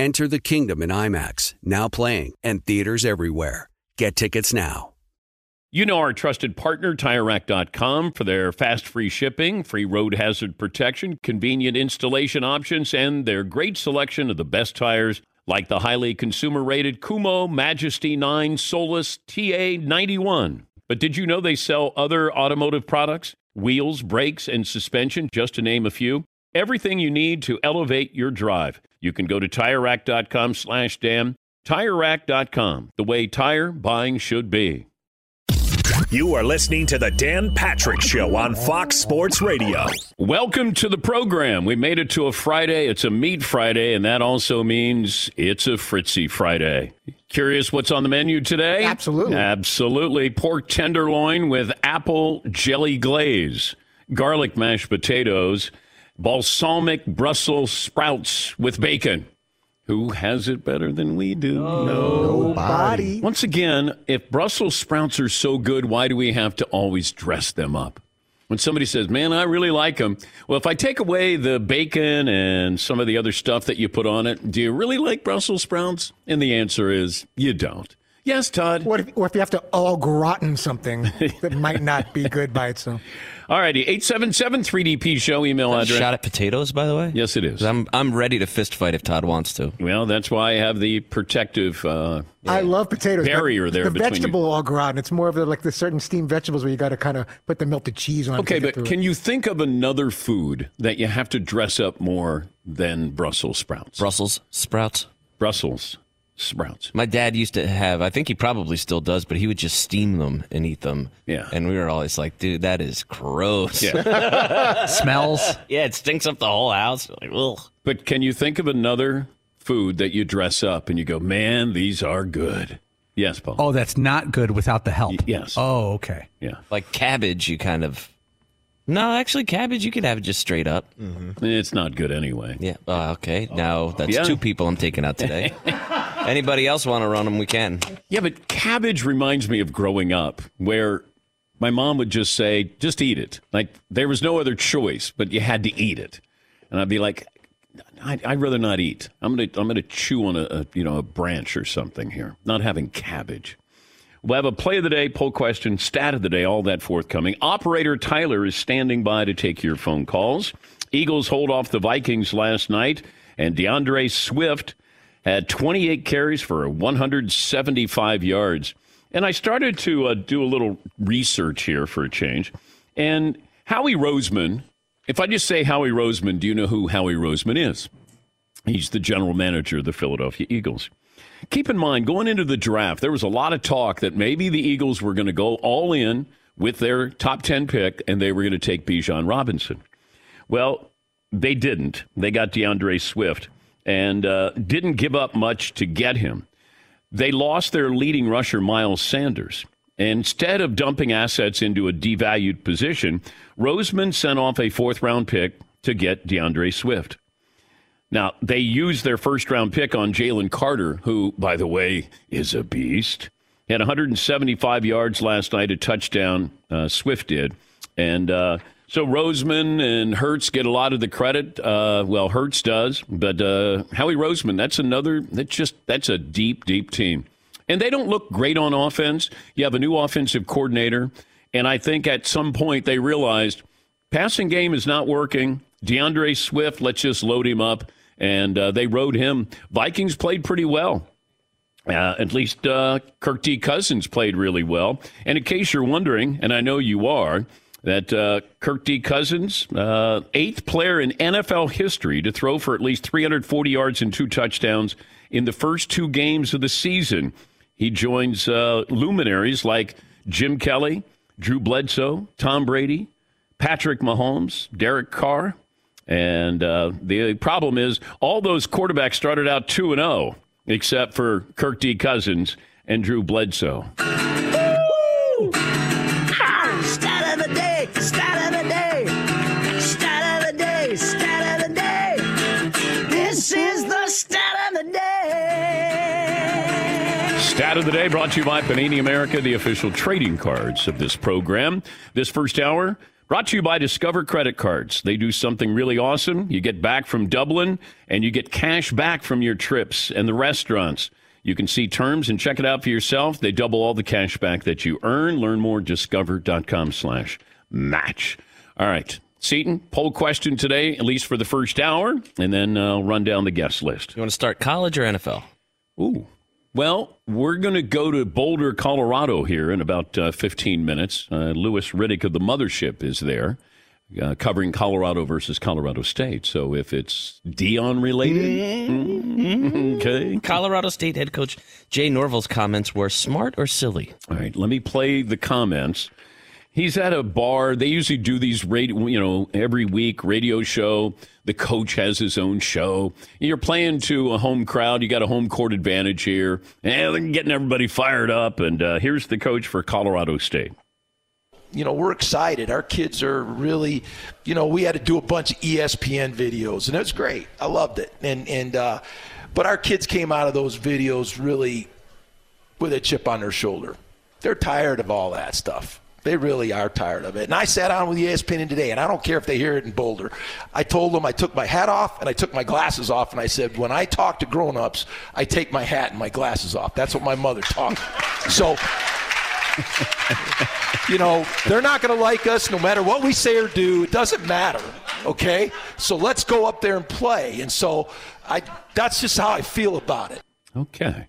Enter the kingdom in IMAX, now playing, and theaters everywhere. Get tickets now. You know our trusted partner, TireRack.com, for their fast free shipping, free road hazard protection, convenient installation options, and their great selection of the best tires like the highly consumer rated Kumho Majesty 9 Solus TA 91. But did you know they sell other automotive products? Wheels, brakes, and suspension, just to name a few. Everything you need to elevate your drive. You can go to TireRack.com slash Dan. TireRack.com, the way tire buying should be. You are listening to the Dan Patrick Show on Fox Sports Radio. Welcome to the program. We made it to a Friday. It's a meat Friday, and that also means it's a Fritzy Friday. Curious what's on the menu today? Absolutely. Absolutely. Pork tenderloin with apple jelly glaze, garlic mashed potatoes, balsamic Brussels sprouts with bacon. Who has it better than we do? Oh, nobody. Once again, if Brussels sprouts are so good, why do we have to always dress them up? When somebody says, man, I really like them. Well, if I take away the bacon and some of the other stuff that you put on it, do you really like Brussels sprouts? And the answer is, you don't. Yes, Todd. What if, or if you have to all gratin something that might not be good by itself? All righty, 877-3DP show email address. Shot at potatoes, by the way. Yes, it is. I'm I'm ready to fist fight if Todd wants to. Well, that's why I have the protective. Uh, I love potatoes. but Barrier there between The between vegetable au gratin. It's more of the, like the certain steamed vegetables where you got to kind of put the melted cheese on. okay, but can it. you think of another food that you have to dress up more than Brussels sprouts? Brussels sprouts. Brussels sprouts. My dad used to have. I think he probably still does, but he would just steam them and eat them. Yeah. And we were always like, dude, that is gross. Yeah. Smells. Yeah, it stinks up the whole house. Like, ugh. but can you think of another food that you dress up and you go, man, these are good? Yes, Paul. Oh, that's not good without the help. Y- yes. Oh, okay. Yeah. Like cabbage, you kind of. No, actually, cabbage you could have it just straight up. Mm-hmm. It's not good anyway. Yeah. Oh, okay. Now that's Yeah. two people I'm taking out today. Anybody else want to run them? We can. Yeah, but cabbage reminds me of growing up where my mom would just say, just eat it. Like there was no other choice, but you had to eat it. And I'd be like, I'd, I'd rather not eat. I'm gonna I'm gonna chew on a, a you know a branch or something here. Not having cabbage. We'll have a play of the day, poll question, stat of the day, all that forthcoming. Operator Tyler is standing by to take your phone calls. Eagles hold off the Vikings last night, and DeAndre Swift had 28 carries for 175 yards. And I started to uh, do a little research here for a change. And Howie Roseman, if I just say Howie Roseman, do you know who Howie Roseman is? He's the general manager of the Philadelphia Eagles. Keep in mind, going into the draft, there was a lot of talk that maybe the Eagles were going to go all in with their top 10 pick and they were going to take Bijan Robinson. Well, they didn't. They got DeAndre Swift and uh, didn't give up much to get him. They lost their leading rusher, Miles Sanders. Instead of dumping assets into a devalued position, Roseman sent off a fourth round pick to get DeAndre Swift. Now, they used their first round pick on Jalen Carter, who, by the way, is a beast. He had 175 yards last night, a touchdown. Uh, Swift did. And uh, so Roseman and Hurts get a lot of the credit. Uh, well, Hurts does. But uh, Howie Roseman, that's another, that's just, that's a deep, deep team. And they don't look great on offense. You have a new offensive coordinator. And I think at some point they realized passing game is not working. DeAndre Swift, let's just load him up. And uh, they rode him. Vikings played pretty well. Uh, at least uh, Kirk D. Cousins played really well. And in case you're wondering, and I know you are, that uh, Kirk D. Cousins, uh, eighth player in NFL history to throw for at least 340 yards and two touchdowns in the first two games of the season. He joins uh, luminaries like Jim Kelly, Drew Bledsoe, Tom Brady, Patrick Mahomes, Derek Carr. And uh, the problem is, all those quarterbacks started out 2 and 0. except for Kirk D. Cousins and Drew Bledsoe. Stat of the day, stat of the day, stat of the day, stat of the day. This is the stat of the day. Stat of the day brought to you by Panini America, the official trading cards of this program. This first hour brought to you by Discover Credit Cards. They do something really awesome. You get back from Dublin and you get cash back from your trips and the restaurants. You can see terms and check it out for yourself. They double all the cash back that you earn. Learn more discover.com slash match. All right. Seton, poll question today, at least for the first hour, and then uh, I'll run down the guest list. You want to start college or NFL? Ooh. Well, we're going to go to Boulder, Colorado here in about uh, 15 minutes. Uh, Louis Riddick of the Mothership is there. Uh, covering Colorado versus Colorado State. So if it's Deion related, mm, okay. Colorado State head coach Jay Norvell's comments were smart or silly. All right, let me play the comments. He's at a bar. They usually do these radio, you know, every week radio show. The coach has his own show. You're playing to a home crowd. You got a home court advantage here, and they're getting everybody fired up. And uh, here's the coach for Colorado State. you know, we're excited. Our kids are really, you know, we had to do a bunch of ESPN videos, and it was great. I loved it. And and uh, but our kids came out of those videos really with a chip on their shoulder. They're tired of all that stuff. They really are tired of it. And I sat down with ESPN today, and I don't care if they hear it in Boulder. I told them I took my hat off and I took my glasses off, and I said, when I talk to grown-ups, I take my hat and my glasses off. That's what my mother taught. So you know, they're not going to like us no matter what we say or do. It doesn't matter. Okay? So let's go up there and play. And so I that's just how I feel about it. Okay.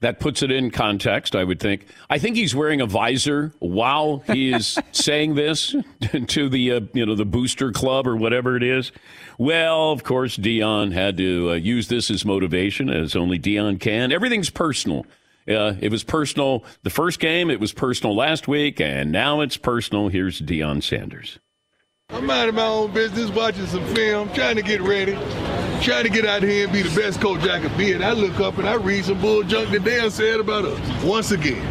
That puts it in context, I would think. I think he's wearing a visor while he is saying this to the uh, you know the booster club or whatever it is. Well, of course, Deion had to uh, use this as motivation, as only Deion can. Everything's personal. Uh, it was personal the first game. It was personal last week, and now it's personal. Here's Deion Sanders. I'm minding my own business, watching some film, trying to get ready, trying to get out here and be the best coach I can be. And I look up and I read some bull junk that Dan said about us. Once again,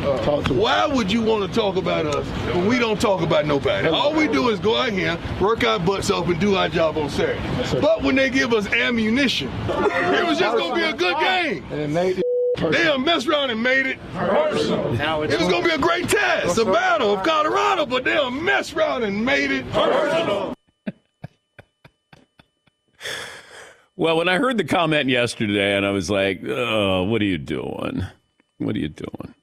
why would you want to talk about us when we don't talk about nobody? All we do is go out here, work our butts off, and do our job on Saturday. But when they give us ammunition, it was just going to be a good game. And They done messed around and made it personal. It was gonna be a great test, a battle of Colorado, but they done messed around and made it personal. Well, when I heard the comment yesterday, and I was like, "Oh, what are you doing? What are you doing?"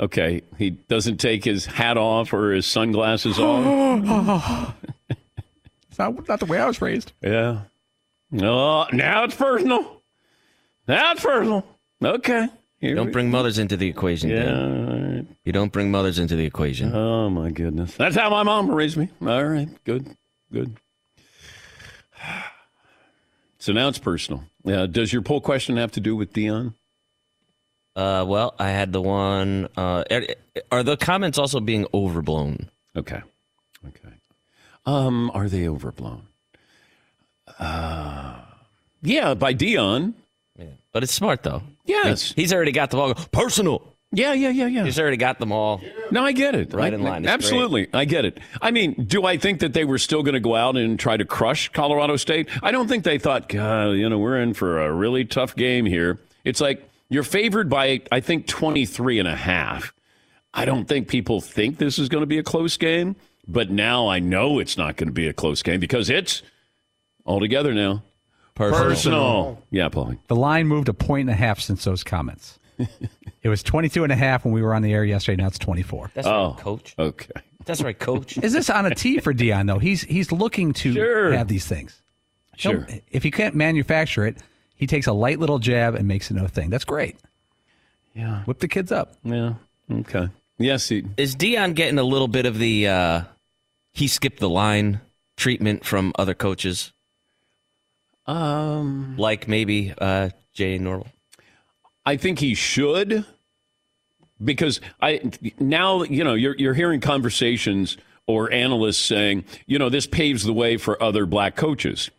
Okay, he doesn't take his hat off or his sunglasses off. It's not, not the way I was raised. Yeah. No, now it's personal. Now it's personal. Okay. Here Don't we- bring mothers into the equation. Yeah. Dan. all right. You don't bring mothers into the equation. Oh my goodness. That's how my mom raised me. All right. Good. Good. So now it's personal. Uh, does your poll question have to do with Deion? Uh, well, I had the one. Uh, are, are the comments also being overblown? Okay. Okay. Um, are they overblown? Uh, yeah, by Deion. Yeah. But it's smart though. Yes. He's already got the ball. Personal. Yeah, yeah, yeah, yeah. He's already got them all. No, I get it. Right I- in line. It's Absolutely. I get it. I mean, do I think that they were still going to go out and try to crush Colorado State? I don't think they thought, God, you know, we're in for a really tough game here. It's like you're favored by, I think, 23 and a half. I don't think people think this is going to be a close game, but now I know it's not going to be a close game because it's all together now. Personal. Yeah, Paulie. The line moved a point and a half since those comments. it was 22 and a half when we were on the air yesterday. Now it's 24. That's Oh. right, coach. Okay. That's right, coach. Is this on a tee for Deion though? He's he's looking to Sure. have these things. He'll- Sure. If he can't manufacture it, he takes a light little jab and makes it no thing. That's great. Yeah. Whip the kids up. Yeah. Okay. Yes, he, Is Deion getting a little bit of the uh, he skipped the line treatment from other coaches, um, like maybe uh, Jay Norvell? I think he should because I now you know you're you're hearing conversations or analysts saying you know this paves the way for other black coaches.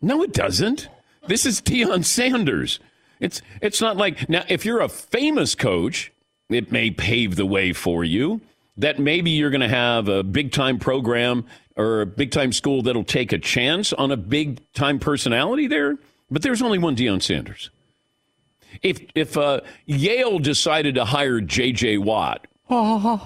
No, it doesn't. This is Deion Sanders. It's it's not like now if you're a famous coach, it may pave the way for you that maybe you're going to have a big time program or a big time school that'll take a chance on a big time personality there. But there's only one Deion Sanders. If if uh, Yale decided to hire J.J. Watt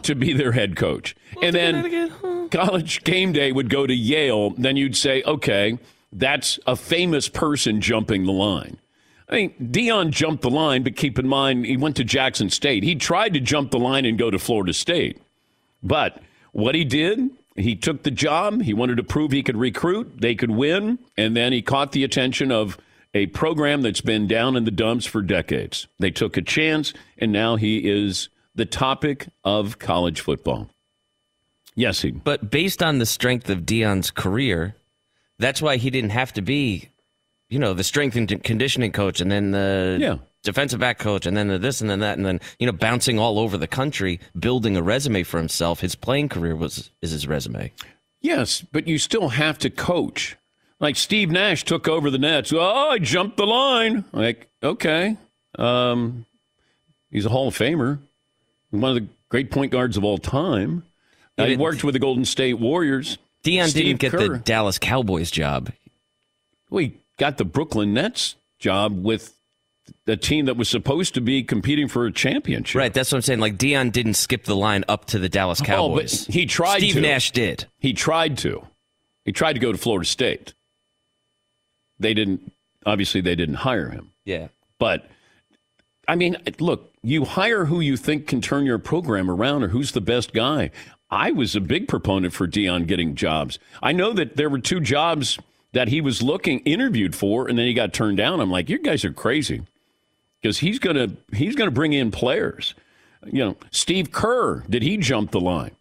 to be their head coach, and then college game day would go to Yale, then you'd say, okay, that's a famous person jumping the line. I mean, Deion jumped the line, but keep in mind he went to Jackson State. He tried to jump the line and go to Florida State, but what he did, he took the job. He wanted to prove he could recruit, they could win, and then he caught the attention of a program that's been down in the dumps for decades. They took a chance, and now he is the topic of college football. Yes, he. But based on the strength of Deion's career, that's why he didn't have to be, you know, the strength and conditioning coach, and then the Yeah. defensive back coach, and then the this and then that, and then you know, bouncing all over the country, building a resume for himself. His playing career was is his resume. Yes, but you still have to coach. Like Steve Nash took over the Nets. Oh, I jumped the line. Like, okay. Um, he's a Hall of Famer, one of the great point guards of all time. He worked with the Golden State Warriors. Deion Steve didn't get Kerr. the Dallas Cowboys job. We got the Brooklyn Nets job with a team that was supposed to be competing for a championship. Right, that's what I'm saying. Like Deion didn't skip the line up to the Dallas Oh, Cowboys. but he tried Steve to. Nash did. He tried to. He tried to go to Florida State. They didn't. Obviously, they didn't hire him. Yeah. But I mean, look, you hire who you think can turn your program around or who's the best guy. I was a big proponent for Deion getting jobs. I know that there were two jobs that he was looking interviewed for and then he got turned down. I'm like, you guys are crazy. Because he's gonna he's gonna bring in players. You know, Steve Kerr, did he jump the line?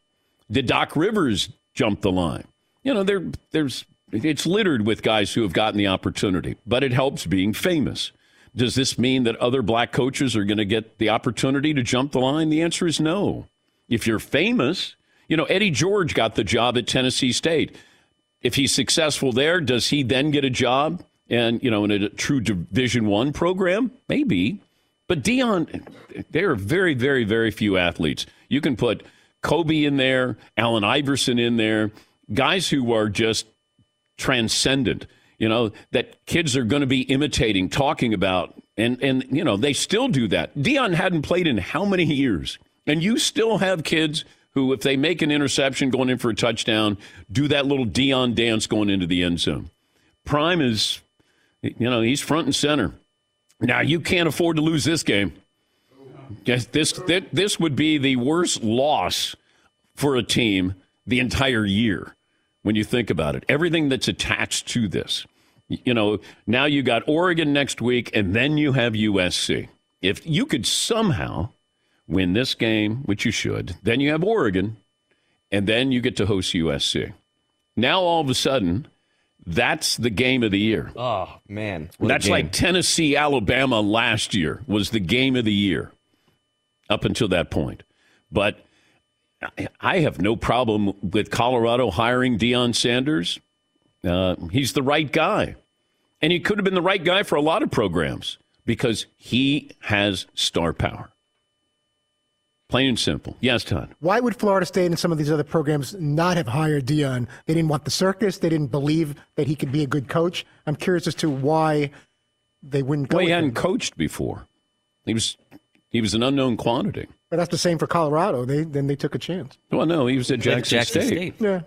Did Doc Rivers jump the line? You know, there there's it's littered with guys who have gotten the opportunity, but it helps being famous. Does this mean that other black coaches are going to get the opportunity to jump the line? The answer is no. If you're famous, you know, Eddie George got the job at Tennessee State. If he's successful there, does he then get a job and, you know, in a true Division 1 program? Maybe. But Deion, there are very, very, very few athletes. You can put Kobe in there, Allen Iverson in there, guys who are just transcendent, you know, that kids are going to be imitating, talking about, and, and, you know, they still do that. Deion hadn't played in how many years? And you still have kids who, if they make an interception going in for a touchdown, do that little Deion dance going into the end zone. Prime is, you know, he's front and center. Now, you can't afford to lose this game. This this would be the worst loss for a team the entire year when you think about it. Everything that's attached to this. You know, now you got Oregon next week, and then you have USC. If you could somehow win this game, which you should, then you have Oregon, and then you get to host USC. Now all of a sudden, that's the game of the year. Oh man, That's like Tennessee, Alabama last year was the game of the year up until that point. But I- have no problem with Colorado hiring Deion Sanders. Uh, he's the right guy. And he could have been the right guy for a lot of programs because he has star power. Plain and simple. Yes, Todd. Why would Florida State and some of these other programs not have hired Deion? They didn't want the circus. They didn't believe that he could be a good coach. I'm curious as to why they wouldn't go. Well, he hadn't him. coached before. He was he was an unknown quantity. But that's the same for Colorado. They then they took a chance. Well, no, he was at Jackson, Jackson State. State. Yeah.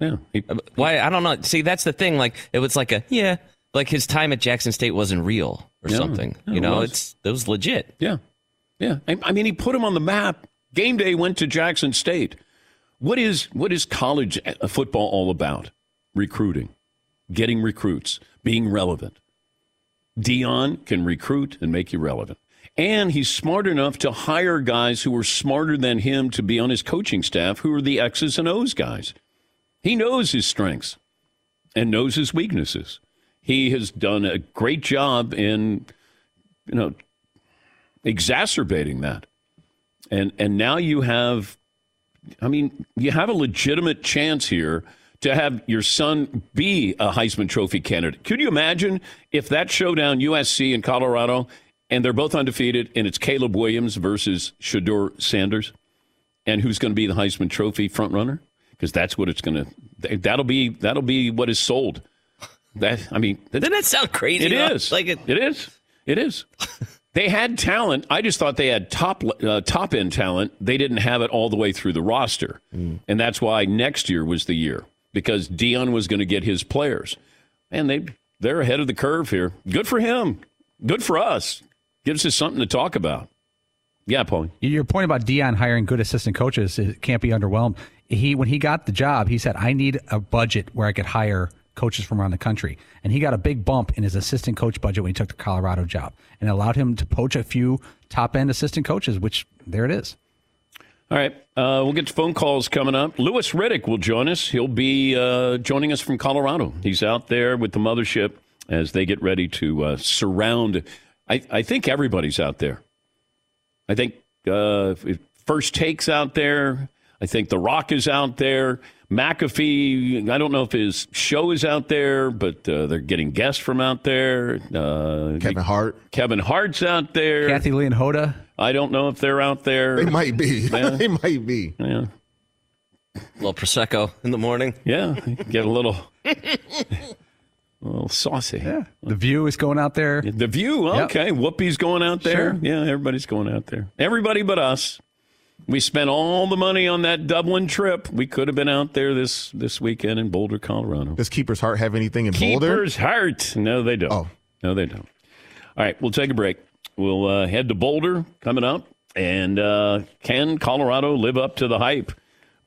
Yeah. He- Why? I don't know. See, that's the thing. Like, it was like a yeah, like his time at Jackson State wasn't real or Yeah, something. yeah, you know, was. it's it was legit. Yeah. Yeah. I, I mean, he put him on the map. Game day went to Jackson State. What is what is college uh, football all about? Recruiting, getting recruits, being relevant. Deion can recruit and make you relevant. And he's smart enough to hire guys who are smarter than him to be on his coaching staff, who are the X's and O's guys. He knows his strengths and knows his weaknesses. He has done a great job in, you know, exacerbating that. And and now you have I mean, you have a legitimate chance here to have your son be a Heisman Trophy candidate. Could you imagine if that showdown USC and Colorado and they're both undefeated, and it's Caleb Williams versus Shedeur Sanders, and who's going to be the Heisman Trophy front runner? Because that's what it's going to. That'll be that'll be what is sold. That I mean, that, Doesn't that sound crazy? it though? is Like it, It is. It is. they had talent. I just thought they had top uh, top end talent. They didn't have it all the way through the roster, and that's why next year was the year because Deion was going to get his players, and they they're ahead of the curve here. Good for him. Good for us. Gives us something to talk about. Yeah, Paulie. Your point about Deion hiring good assistant coaches it can't be underwhelmed. He when he got the job, he said, "I need a budget where I could hire coaches from around the country," and he got a big bump in his assistant coach budget when he took the Colorado job, and allowed him to poach a few top end assistant coaches. Which there it is. All right, uh, we'll get to phone calls coming up. Louis Riddick will join us. He'll be uh, joining us from Colorado. He's out there with the mothership as they get ready to uh, surround. I, I think everybody's out there. I think uh, First Take's out there. I think The Rock is out there. McAfee, I don't know if his show is out there, but uh, they're getting guests from out there. Uh, Kevin Hart. Kevin Hart's out there. Kathie Lee and Hoda. I don't know if they're out there. They might be. Yeah. they might be. Yeah. A little prosecco in the morning. Yeah, get a little, a little saucy. Yeah, the View is going out there. The View, Yep. okay. Whoopi's going out there. Sure. Yeah, everybody's going out there. Everybody but us. We spent all the money on that Dublin trip. We could have been out there this this weekend in Boulder, Colorado. Does Keeper's Heart have anything in Boulder? Keeper's Heart. No, they don't. Oh. No, they don't. All right, we'll take a break. We'll uh, head to Boulder coming up. And uh, can Colorado live up to the hype?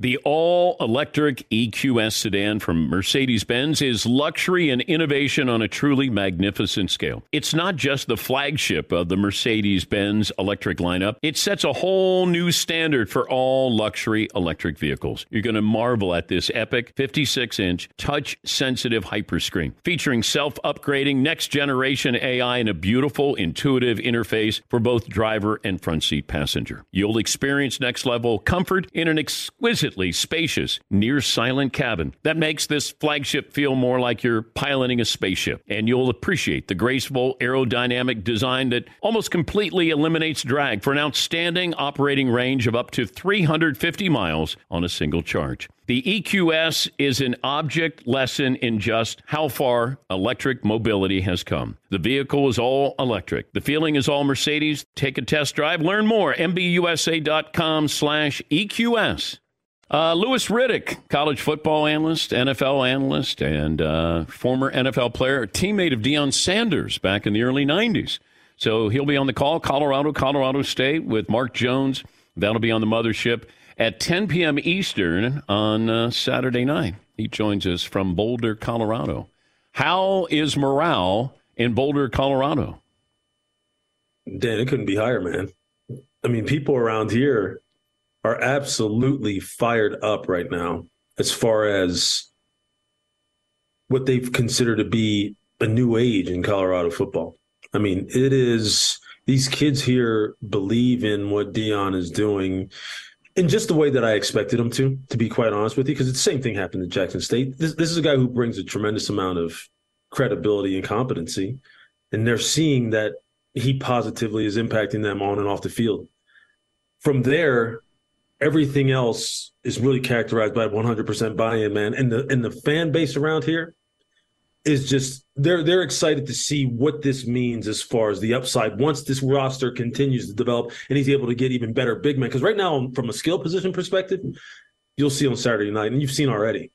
The all electric EQS sedan from Mercedes Benz is luxury and innovation on a truly magnificent scale. It's not just the flagship of the Mercedes Benz electric lineup, it sets a whole new standard for all luxury electric vehicles. You're going to marvel at this epic 56 inch touch sensitive hyperscreen featuring self upgrading next generation AI and a beautiful, intuitive interface for both driver and front seat passenger. You'll experience next level comfort in an exquisite spacious, near silent cabin that makes this flagship feel more like you're piloting a spaceship. And you'll appreciate the graceful aerodynamic design that almost completely eliminates drag for an outstanding operating range of up to 350 miles on a single charge. The EQS is an object lesson in just how far electric mobility has come. The vehicle is all electric. The feeling is all Mercedes. Take a test drive. Learn more. MBUSA.com slash EQS. Uh, Louis Riddick, college football analyst, NFL analyst, and uh, former NFL player, teammate of Deion Sanders back in the early 90s. So he'll be on the call, Colorado, Colorado State, with Mark Jones. That'll be on the mothership at 10 p.m. Eastern on uh, Saturday night. He joins us from Boulder, Colorado. How is morale in Boulder, Colorado? Dan, it couldn't be higher, man. I mean, people around here are absolutely fired up right now as far as what they've considered to be a new age in Colorado football. I mean, it is these kids here believe in what Deion is doing in just the way that I expected them to, to be quite honest with you, because the same thing happened at Jackson State. This, this is a guy who brings a tremendous amount of credibility and competency, and they're seeing that he positively is impacting them on and off the field. From there, everything else is really characterized by 100% buy-in, man. And the and the fan base around here is just they're they're excited to see what this means as far as the upside once this roster continues to develop and he's able to get even better big men. Because right now, from a skill position perspective, you'll see on Saturday night, and you've seen already,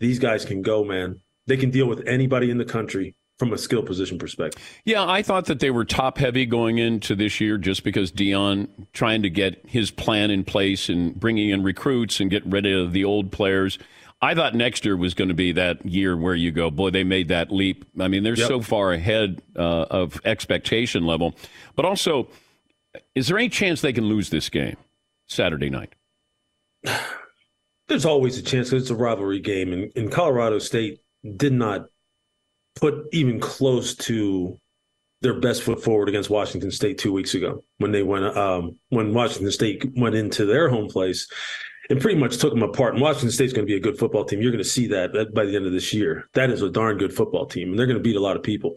these guys can go, man. They can deal with anybody in the country from a skill position perspective. Yeah, I thought that they were top heavy going into this year just because Deion trying to get his plan in place and bringing in recruits and get rid of the old players. I thought next year was going to be that year where you go, boy, they made that leap. I mean, they're yep. so far ahead uh, of expectation level. But also, is there any chance they can lose this game Saturday night? There's always a chance because it's a rivalry game, and, and Colorado State did not put even close to their best foot forward against Washington State two weeks ago when they went um, when Washington State went into their home place and pretty much took them apart. And Washington State's going to be a good football team. You're going to see that by the end of this year. That is a darn good football team, and they're going to beat a lot of people.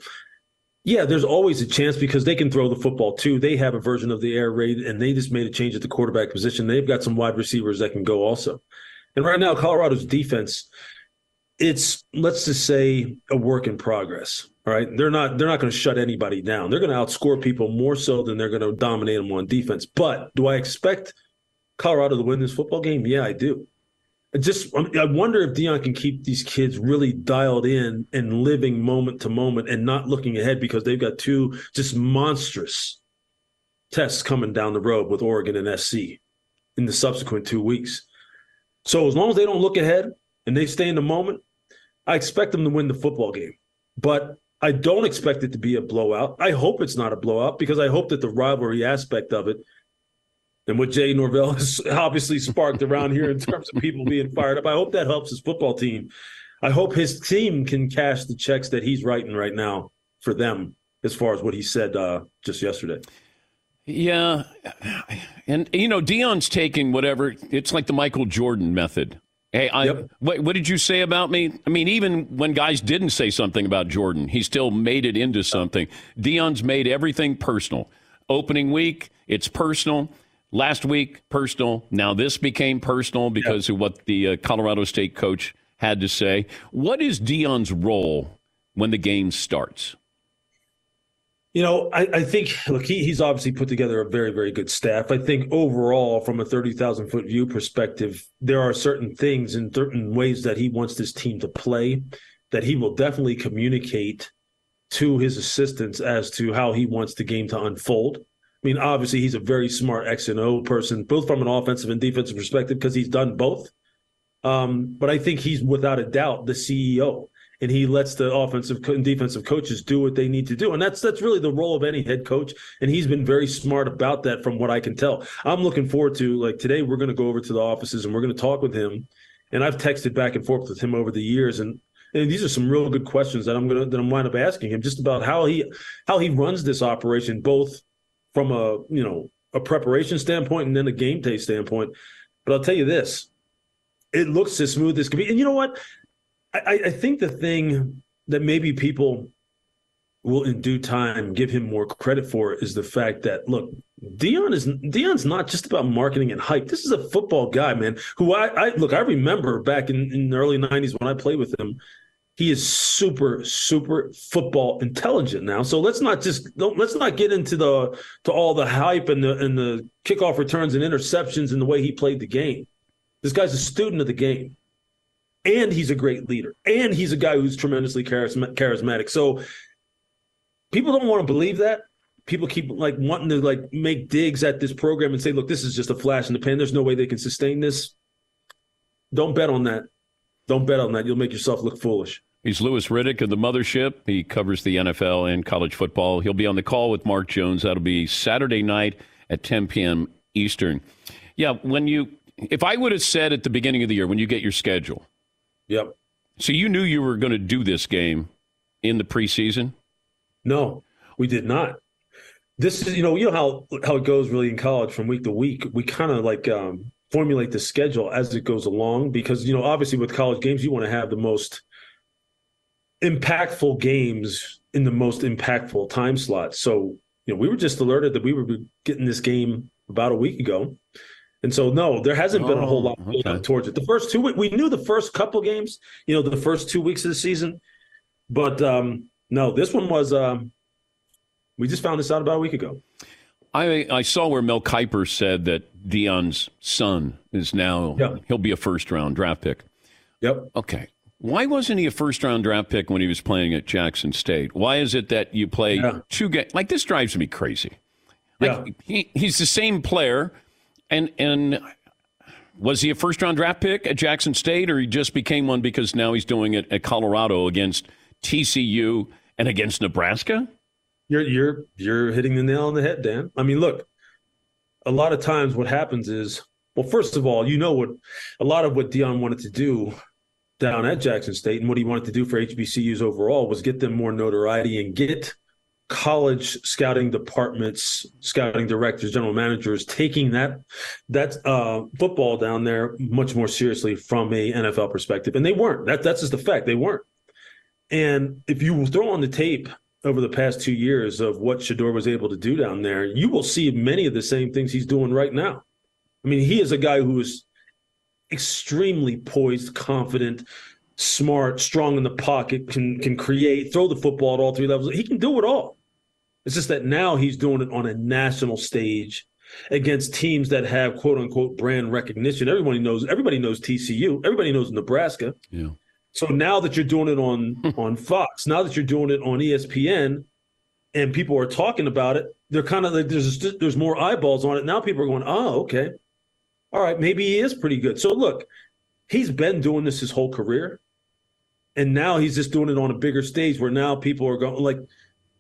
Yeah, there's always a chance because they can throw the football too. They have a version of the air raid, and they just made a change at the quarterback position. They've got some wide receivers that can go also. And right now, Colorado's defense it's let's just say a work in progress. All right, they're not they're not going to shut anybody down. They're going to outscore people more so than they're going to dominate them on defense. But do I expect Colorado to win this football game? Yeah, I do. I just I wonder if Deion can keep these kids really dialed in and living moment to moment and not looking ahead because they've got two just monstrous tests coming down the road with Oregon and SC in the subsequent two weeks. So as long as they don't look ahead and they stay in the moment, I expect them to win the football game. But I don't expect it to be a blowout. I hope it's not a blowout because I hope that the rivalry aspect of it and what Jay Norvell has obviously sparked around here in terms of people being fired up, I hope that helps his football team. I hope his team can cash the checks that he's writing right now for them as far as what he said uh, just yesterday. Yeah. And, you know, Deion's taking whatever, it's like the Michael Jordan method. Hey, I, yep. what, what, did you say about me? I mean, even when guys didn't say something about Jordan, he still made it into something. Deion's made everything personal. Opening week, it's personal. Last week, personal. Now this became personal because yep. of what the uh, Colorado State coach had to say. What is Deion's role when the game starts? You know, I, I think look, he, he's obviously put together a very, very good staff. I think overall, from a thirty thousand foot view perspective, there are certain things and certain ways that he wants this team to play that he will definitely communicate to his assistants as to how he wants the game to unfold. I mean, obviously, he's a very smart X and O person, both from an offensive and defensive perspective, because he's done both. Um, but I think he's without a doubt the CEO, and he lets the offensive and defensive coaches do what they need to do, and that's that's really the role of any head coach. And he's been very smart about that, from what I can tell. I'm looking forward to like today. We're going to go over to the offices and we're going to talk with him. And I've texted back and forth with him over the years, and and these are some real good questions that I'm gonna that I'm wind up asking him just about how he how he runs this operation, both from a you know a preparation standpoint and then a game day standpoint. But I'll tell you this, it looks as smooth as can be. And you know what? I, I think the thing that maybe people will in due time give him more credit for is the fact that look, Deion is Deion's not just about marketing and hype. This is a football guy, man. Who I, I look, I remember back in, in the early '90s when I played with him. He is super, super football intelligent now. So let's not just don't let's not get into the to all the hype and the and the kickoff returns and interceptions and the way he played the game. This guy's a student of the game and he's a great leader, and he's a guy who's tremendously charismatic. So people don't want to believe that. People keep like wanting to like make digs at this program and say, "Look, this is just a flash in the pan. There's no way they can sustain this." Don't bet on that. Don't bet on that. You'll make yourself look foolish. He's Louis Riddick of the Mothership. He covers the NFL and college football. He'll be on the call with Mark Jones. That'll be Saturday night at 10 p.m. Eastern. Yeah, when you, if I would have said at the beginning of the year when you get your schedule, Yep. So you knew you were going to do this game in the preseason? No, we did not. This is, you know, you know how how it goes really in college from week to week. We kind of like um, formulate the schedule as it goes along because you know, obviously with college games, you want to have the most impactful games in the most impactful time slot. So, you know, we were just alerted that we were getting this game about a week ago. And so, no, there hasn't been a whole lot Oh, okay. towards it. The first two, we knew the first couple games, you know, the first two weeks of the season, but um, no, this one was. Um, we just found this out about a week ago. I I saw where Mel Kiper said that Deion's son is now he'll be a first round draft pick. Yep. Okay. Why wasn't he a first round draft pick when he was playing at Jackson State? Why is it that you play Yeah. two games? Like this drives me crazy. Like he, he's the same player, and and was he a first round draft pick at Jackson State, or he just became one because now he's doing it at Colorado against TCU and against Nebraska? You're you're you're hitting the nail on the head, Dan. I mean, look, a lot of times what happens is, well, first of all, you know what a lot of what Deion wanted to do down at Jackson State and what he wanted to do for HBCUs overall was get them more notoriety and get college scouting departments, scouting directors, general managers taking that that uh, football down there much more seriously from a NFL perspective, and they weren't. That that's just the fact. They weren't. And if you throw on the tape over the past two years of what Shedeur was able to do down there, you will see many of the same things he's doing right now. I mean, he is a guy who is extremely poised, confident, smart, strong in the pocket, can can create, throw the football at all three levels. He can do it all. It's just that now he's doing it on a national stage against teams that have quote unquote brand recognition. Everybody knows everybody knows TCU, everybody knows Nebraska. Yeah. So now that you're doing it on on Fox, now that you're doing it on ESPN, and people are talking about it, they're kind of like there's there's more eyeballs on it. Now people are going, oh, okay, all right, maybe he is pretty good. So look, he's been doing this his whole career, and now he's just doing it on a bigger stage where now people are going like,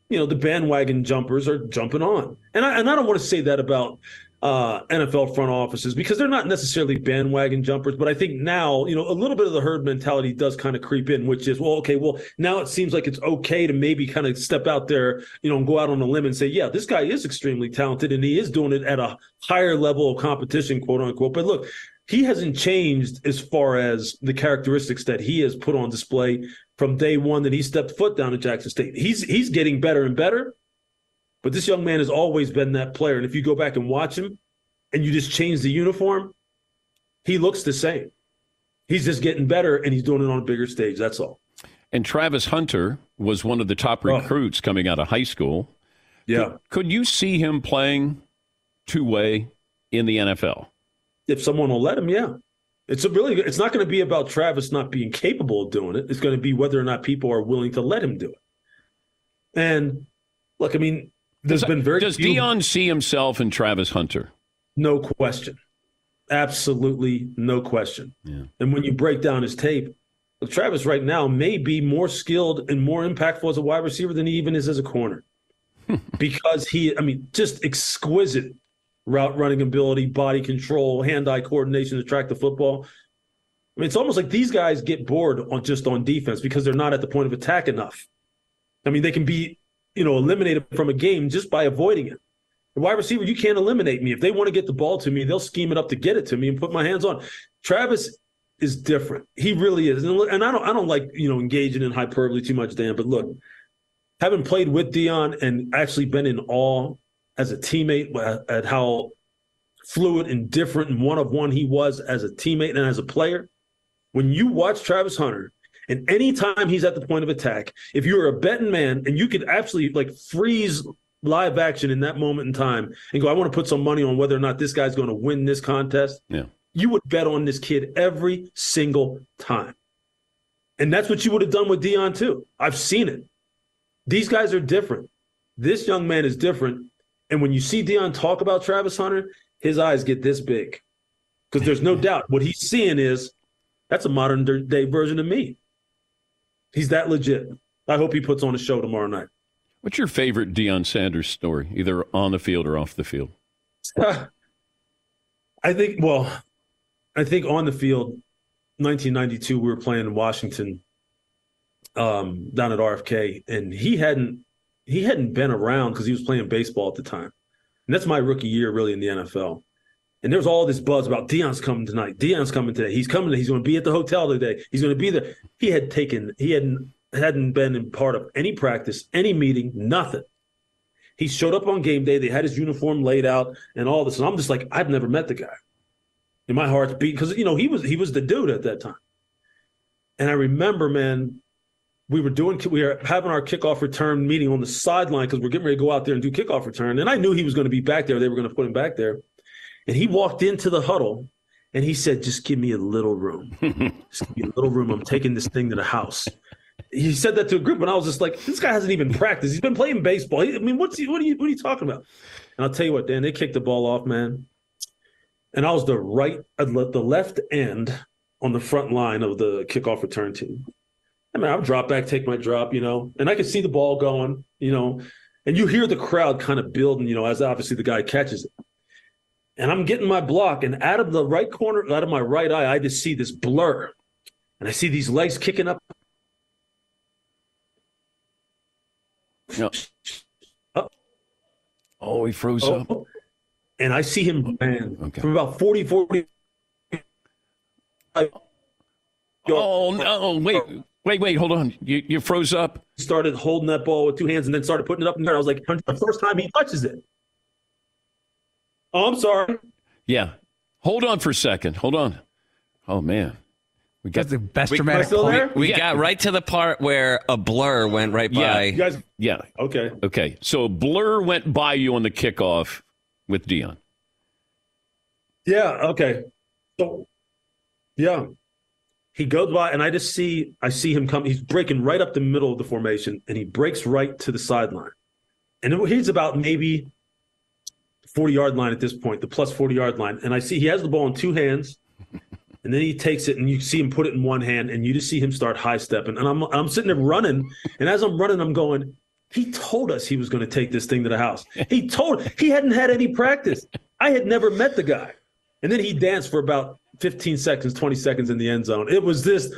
you know, the bandwagon jumpers are jumping on, and I and I don't want to say that about uh, NFL front offices because they're not necessarily bandwagon jumpers, but I think now, you know, a little bit of the herd mentality does kind of creep in, which is, well, okay, well, now it seems like it's okay to maybe kind of step out there, you know, and go out on a limb and say, yeah, this guy is extremely talented and he is doing it at a higher level of competition, quote unquote. But look, he hasn't changed as far as the characteristics that he has put on display from day one that he stepped foot down at Jackson State. He's he's getting better and better. But this young man has always been that player. And if you go back and watch him and you just change the uniform, he looks the same. He's just getting better and he's doing it on a bigger stage. That's all. And Travis Hunter was one of the top oh. recruits coming out of high school. Yeah. Could, could you see him playing two way in the NFL? If someone will let him, yeah. It's a really it's not going to be about Travis not being capable of doing it. It's going to be whether or not people are willing to let him do it. And look, I mean, There's does, been very does few- Deion see himself in Travis Hunter? No question. Absolutely no question. Yeah. And when you break down his tape, look, Travis right now may be more skilled and more impactful as a wide receiver than he even is as a corner. because he, I mean, just exquisite route running ability, body control, hand-eye coordination to track the football. I mean, it's almost like these guys get bored on just on defense because they're not at the point of attack enough. I mean, they can be, you know, eliminated from a game just by avoiding it. The wide receiver, you can't eliminate me. If they want to get the ball to me, they'll scheme it up to get it to me and put my hands on. Travis is different. He really is. And, and I don't I don't like, you know, engaging in hyperbole too much, Dan, but look, having played with Deion and actually been in awe as a teammate at, how fluid and different and one of one he was as a teammate and as a player, when you watch Travis Hunter and anytime he's at the point of attack, if you're a betting man and you could actually like freeze live action in that moment in time and go, I want to put some money on whether or not this guy's going to win this contest, Yeah. you would bet on this kid every single time. And that's what you would have done with Deion too. I've seen it. These guys are different. This young man is different. And when you see Deion talk about Travis Hunter, his eyes get this big. Because there's no doubt what he's seeing is that's a modern day version of me. He's that legit. I hope he puts on a show tomorrow night. What's your favorite Deion Sanders story, either on the field or off the field? I think, well, I think on the field, 1992, we were playing in Washington um, down at RFK, and he hadn't he hadn't been around because he was playing baseball at the time, and that's my rookie year really in the NFL. And there was all this buzz about Deion's coming tonight. Deion's coming today. He's coming. He's going to be at the hotel today. He's going to be there. He had taken. He hadn't hadn't been in part of any practice, any meeting, nothing. He showed up on game day. They had his uniform laid out and all this. And I'm just like, I've never met the guy. And my heart's beat because you know he was he was the dude at that time. And I remember, man, we were doing we were having our kickoff return meeting on the sideline because we're getting ready to go out there and do kickoff return. And I knew he was going to be back there. They were going to put him back there. And he walked into the huddle and he said, "Just give me a little room. Just give me a little room. I'm taking this thing to the house." He said that to a group, and I was just like, "This guy hasn't even practiced. He's been playing baseball. I mean, what's he, what are you what are you talking about?" And I'll tell you what, Dan, they kicked the ball off, man. And I was the right, the left end on the front line of the kickoff return team. I mean, I'll drop back, take my drop, you know, and I could see the ball going, you know, and you hear the crowd kind of building, you know, as obviously the guy catches it. And I'm getting my block, and out of the right corner, out of my right eye, I just see this blur. And I see these legs kicking up. No. Oh. oh, he froze Oh, up. And I see him, man, Okay. from about 40, 40. Oh no! Wait, wait, wait! Hold on. You you froze up. Started holding that ball with two hands and then started putting it up in the air. I was like, the first time he touches it. Oh, I'm sorry. Yeah. Hold on for a second. Hold on. Oh man, we got the best we, dramatic still point. there? We Yeah. got right to the part where a blur went right Yeah. by. You guys, Yeah. okay. Okay. So a Blur went by you on the kickoff with Deion. Yeah, okay. So, yeah. He goes by, and I just see, I see him come. He's breaking right up the middle of the formation, and he breaks right to the sideline. And he's about maybe 40 yard line at this point, the plus 40 yard line. And I see he has the ball in two hands, and then he takes it, and you see him put it in one hand, and you just see him start high stepping. And I'm, I'm sitting there running, and as I'm running, I'm going, he told us he was going to take this thing to the house. He told, he hadn't had any practice. I had never met the guy. And then he danced for about 15 seconds, 20 seconds in the end zone. It was this,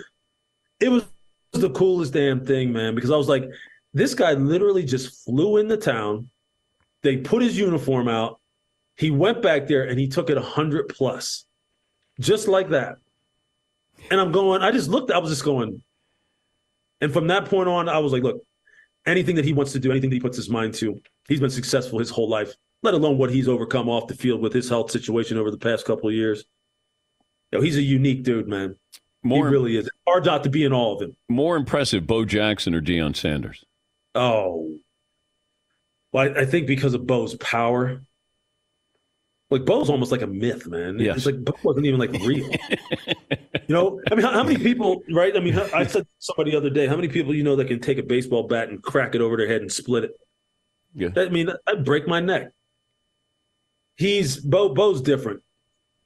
it was the coolest damn thing, man, because I was like, this guy literally just flew into town. They put his uniform out. He went back there and he took it 100 plus, just like that. And I'm going, I just looked, I was just going. And from that point on, I was like, look, anything that he wants to do, anything that he puts his mind to, he's been successful his whole life, let alone what he's overcome off the field with his health situation over the past couple of years. Yo, he's a unique dude, man. More he really is. Hard not to be in all of him. more impressive, Bo Jackson or Deion Sanders? Oh. Well, I, I think because of Bo's power. Like Bo's almost like a myth, man. Yes. It's like Bo wasn't even like real. you know, I mean, how, how many people, right? I mean, I said to somebody the other day, how many people you know that can take a baseball bat and crack it over their head and split it? Yeah. I mean, I'd break my neck. He's Bo. Bo's different,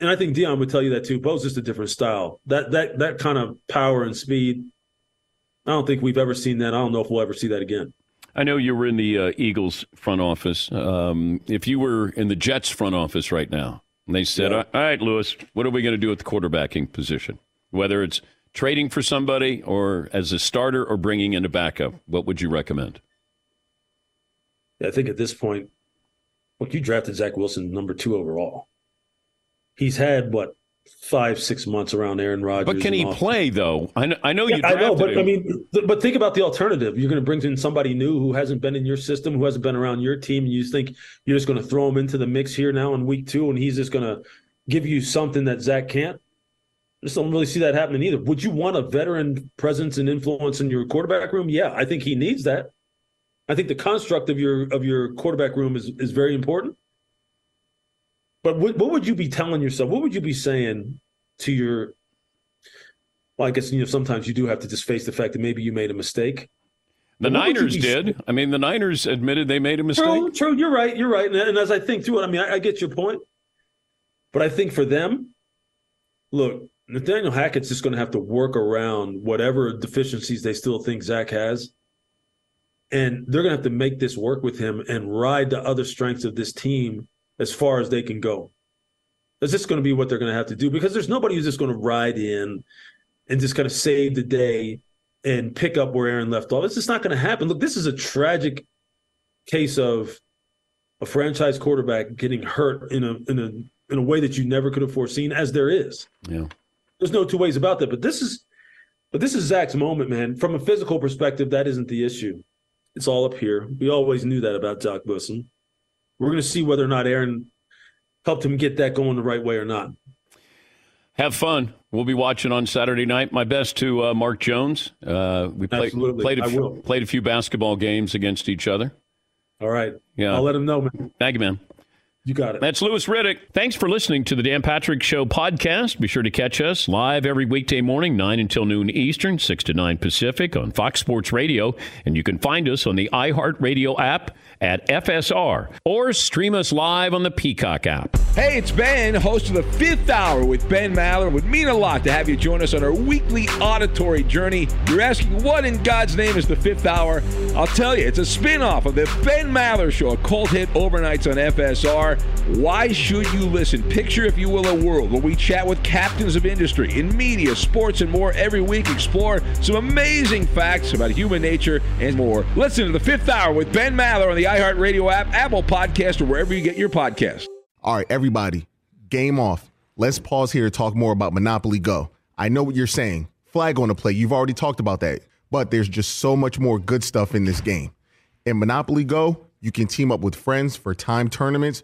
and I think Deion would tell you that too. Bo's just a different style. That that that kind of power and speed. I don't think we've ever seen that. I don't know if we'll ever see that again. I know you were in the uh, Eagles front office. Um, if you were in the Jets front office right now, and they said, Yeah. "All right, Louis, what are we going to do with the quarterbacking position? Whether it's trading for somebody or as a starter or bringing in a backup, what would you recommend?" I think at this point, look, you drafted Zach Wilson number two overall. He's had what five, six months around Aaron Rodgers. But can he play though? I know, I know you Yeah, I know, but him. I mean, th- but think about the alternative. You're going to bring in somebody new who hasn't been in your system, who hasn't been around your team, and you think you're just going to throw him into the mix here now in week two, and he's just going to give you something that Zach can't. I just don't really see that happening either. Would you want a veteran presence and influence in your quarterback room? Yeah, I think he needs that. I think the construct of your of your quarterback room is is very important. But what, what would you be telling yourself? What would you be saying to your well, I guess you know sometimes you do have to just face the fact that maybe you made a mistake. the But Niners did. I mean, the Niners admitted they made a mistake. True, true. You're right. You're right. And, and as I think through it, I mean, I, I get your point. But I think for them, look, Nathaniel Hackett's just going to have to work around whatever deficiencies they still think Zach has. And they're going to have to make this work with him and ride the other strengths of this team as far as they can go. Is this going to be what they're going to have to do because there's nobody who's just going to ride in and just kind of save the day and pick up where Aaron left off. It's just not going to happen. Look, this is a tragic case of a franchise quarterback getting hurt in a in a in a way that you never could have foreseen, as there is. Yeah. There's no two ways about that. But this is but this is Zach's moment, man. From a physical perspective, that isn't the issue. It's all up here. We always knew that about Zach Wilson. We're going to see whether or not Aaron helped him get that going the right way or not. Have fun. We'll be watching on Saturday night. My best to uh, Mark Jones. Uh, we play, played a few, played a few basketball games against each other. All right. Yeah. I'll let him know, man. Thank you, man. You got it. That's Louis Riddick. Thanks for listening to the Dan Patrick Show podcast. Be sure to catch us live every weekday morning, 9 until noon Eastern, 6 to 9 Pacific on Fox Sports Radio. And you can find us on the iHeartRadio app at FSR or stream us live on the Peacock app. Hey, it's Ben, host of the Fifth Hour with Ben Maller. It would mean a lot to have you join us on our weekly auditory journey. You're asking, what in God's name is the Fifth Hour? I'll tell you, it's a spin off of the Ben Maller Show, a cult hit overnights on FSR. Why should you listen? Picture, if you will, a world where we chat with captains of industry in media, sports, and more every week. Explore some amazing facts about human nature and more. Listen to the Fifth Hour with Ben Maller on the iHeartRadio app, Apple Podcast, or wherever you get your podcasts. All right, everybody, game off. Let's pause here to talk more about Monopoly Go. I know what you're saying. Flag on the play. You've already talked about that. But there's just so much more good stuff in this game. In Monopoly Go, you can team up with friends for time tournaments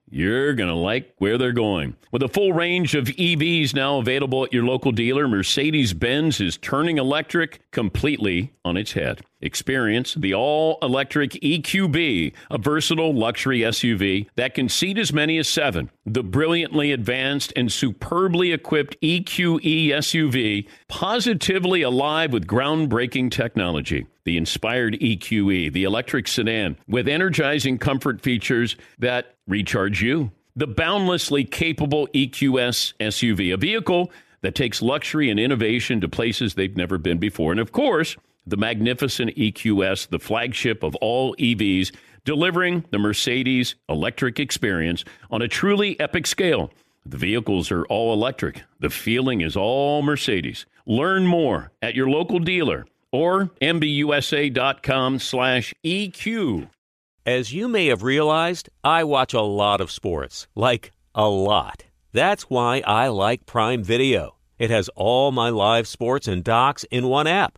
you're going to like where they're going. With a full range of EVs now available at your local dealer, Mercedes Benz is turning electric completely on its head. Experience the all electric EQB, a versatile luxury SUV that can seat as many as seven. The brilliantly advanced and superbly equipped EQE SUV, positively alive with groundbreaking technology. The inspired EQE, the electric sedan, with energizing comfort features that recharge you. the boundlessly capable EQS SUV, a vehicle that takes luxury and innovation to places they've never been before. And of course, the magnificent EQS, the flagship of all EVs, delivering the Mercedes electric experience on a truly epic scale. The vehicles are all electric. The feeling is all Mercedes. Learn more at your local dealer or mbusa.com slash EQ. As you may have realized, I watch a lot of sports. Like, a lot. That's why I like Prime Video. It has all my live sports and docs in one app.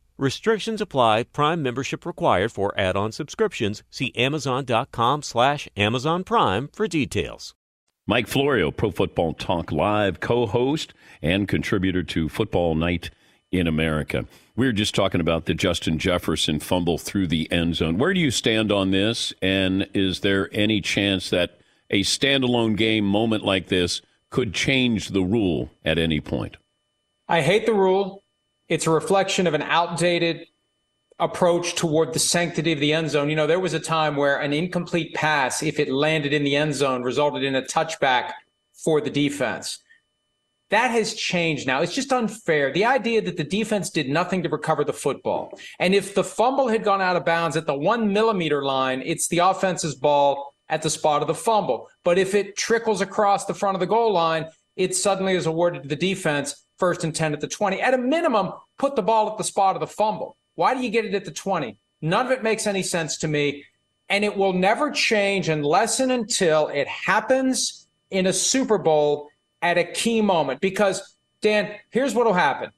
Restrictions apply. Prime membership required for add-on subscriptions. See Amazon.com slash Amazon Prime for details. Mike Florio, Pro Football Talk Live co host and contributor to Football Night in America. We were just talking about the Justin Jefferson fumble through the end zone. Where do you stand on this? And is there any chance that a standalone game moment like this could change the rule at any point? I hate the rule. It's a reflection of an outdated approach toward the sanctity of the end zone. You know, there was a time where an incomplete pass, if it landed in the end zone, resulted in a touchback for the defense. That has changed now. It's just unfair. The idea that the defense did nothing to recover the football. And if the fumble had gone out of bounds at the one millimeter line, it's the offense's ball at the spot of the fumble. But if it trickles across the front of the goal line, it suddenly is awarded to the defense first and 10 at the 20. At a minimum, put the ball at the spot of the fumble. Why do you get it at the 20? None of it makes any sense to me. And it will never change unless and until it happens in a Super Bowl at a key moment. Because, Dan, here's what will happen.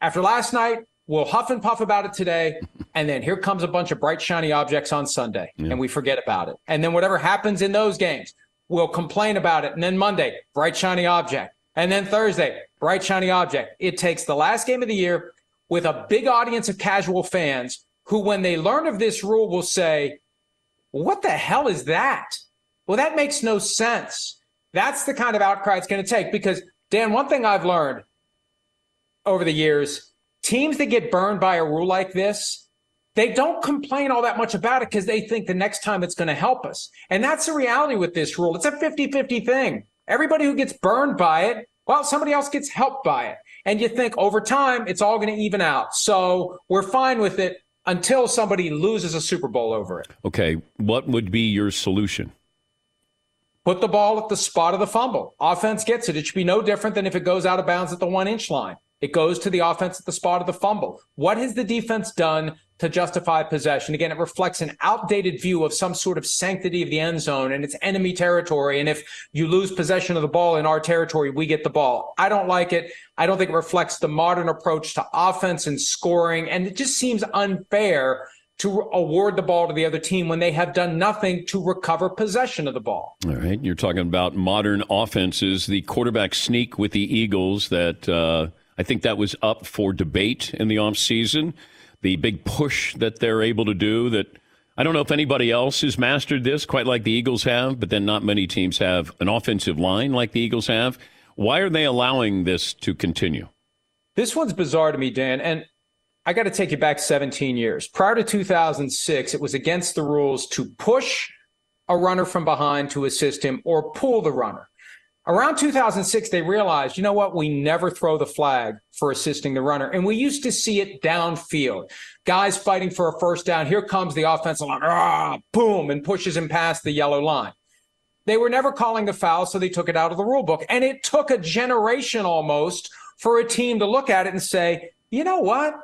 After last night, we'll huff and puff about it today. And then here comes a bunch of bright, shiny objects on Sunday, and we forget about it. And then whatever happens in those games, we'll complain about it. And then Monday, bright, shiny object. And then Thursday, bright, shiny object. It takes the last game of the year with a big audience of casual fans who, when they learn of this rule, will say, What the hell is that? Well, that makes no sense. That's the kind of outcry it's going to take because, Dan, one thing I've learned over the years teams that get burned by a rule like this, they don't complain all that much about it because they think the next time it's going to help us. And that's the reality with this rule. It's a 50 50 thing. Everybody who gets burned by it, well, somebody else gets helped by it. And you think over time, it's all going to even out. So we're fine with it until somebody loses a Super Bowl over it. Okay, what would be your solution? Put the ball at the spot of the fumble. Offense gets it. It should be no different than if it goes out of bounds at the one inch line. It goes to the offense at the spot of the fumble. What has the defense done to justify possession? Again, it reflects an outdated view of some sort of sanctity of the end zone and it's enemy territory. And if you lose possession of the ball in our territory, we get the ball. I don't like it. I don't think it reflects the modern approach to offense and scoring. And it just seems unfair to award the ball to the other team when they have done nothing to recover possession of the ball. All right. You're talking about modern offenses, the quarterback sneak with the Eagles that uh, I think that was up for debate in the offseason. The big push that they're able to do that I don't know if anybody else has mastered this quite like the Eagles have, but then not many teams have an offensive line like the Eagles have. Why are they allowing this to continue? This one's bizarre to me, Dan. And I got to take you back 17 years. Prior to 2006, it was against the rules to push a runner from behind to assist him or pull the runner. Around 2006, they realized, you know what? We never throw the flag for assisting the runner. And we used to see it downfield. Guys fighting for a first down. Here comes the offensive line, ah, boom, and pushes him past the yellow line. They were never calling the foul, so they took it out of the rule book. And it took a generation almost for a team to look at it and say, you know what?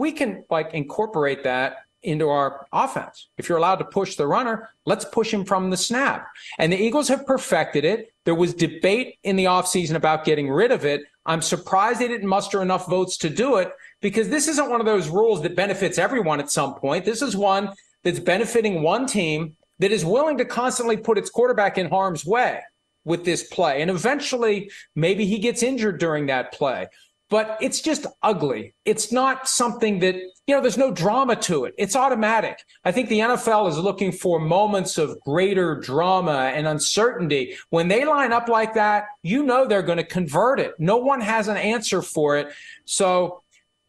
we can like incorporate that into our offense. If you're allowed to push the runner, let's push him from the snap. And the Eagles have perfected it. There was debate in the offseason about getting rid of it. I'm surprised they didn't muster enough votes to do it because this isn't one of those rules that benefits everyone at some point. This is one that's benefiting one team that is willing to constantly put its quarterback in harm's way with this play. And eventually, maybe he gets injured during that play. But it's just ugly. It's not something that, you know, there's no drama to it. It's automatic. I think the NFL is looking for moments of greater drama and uncertainty. When they line up like that, you know they're going to convert it. No one has an answer for it. So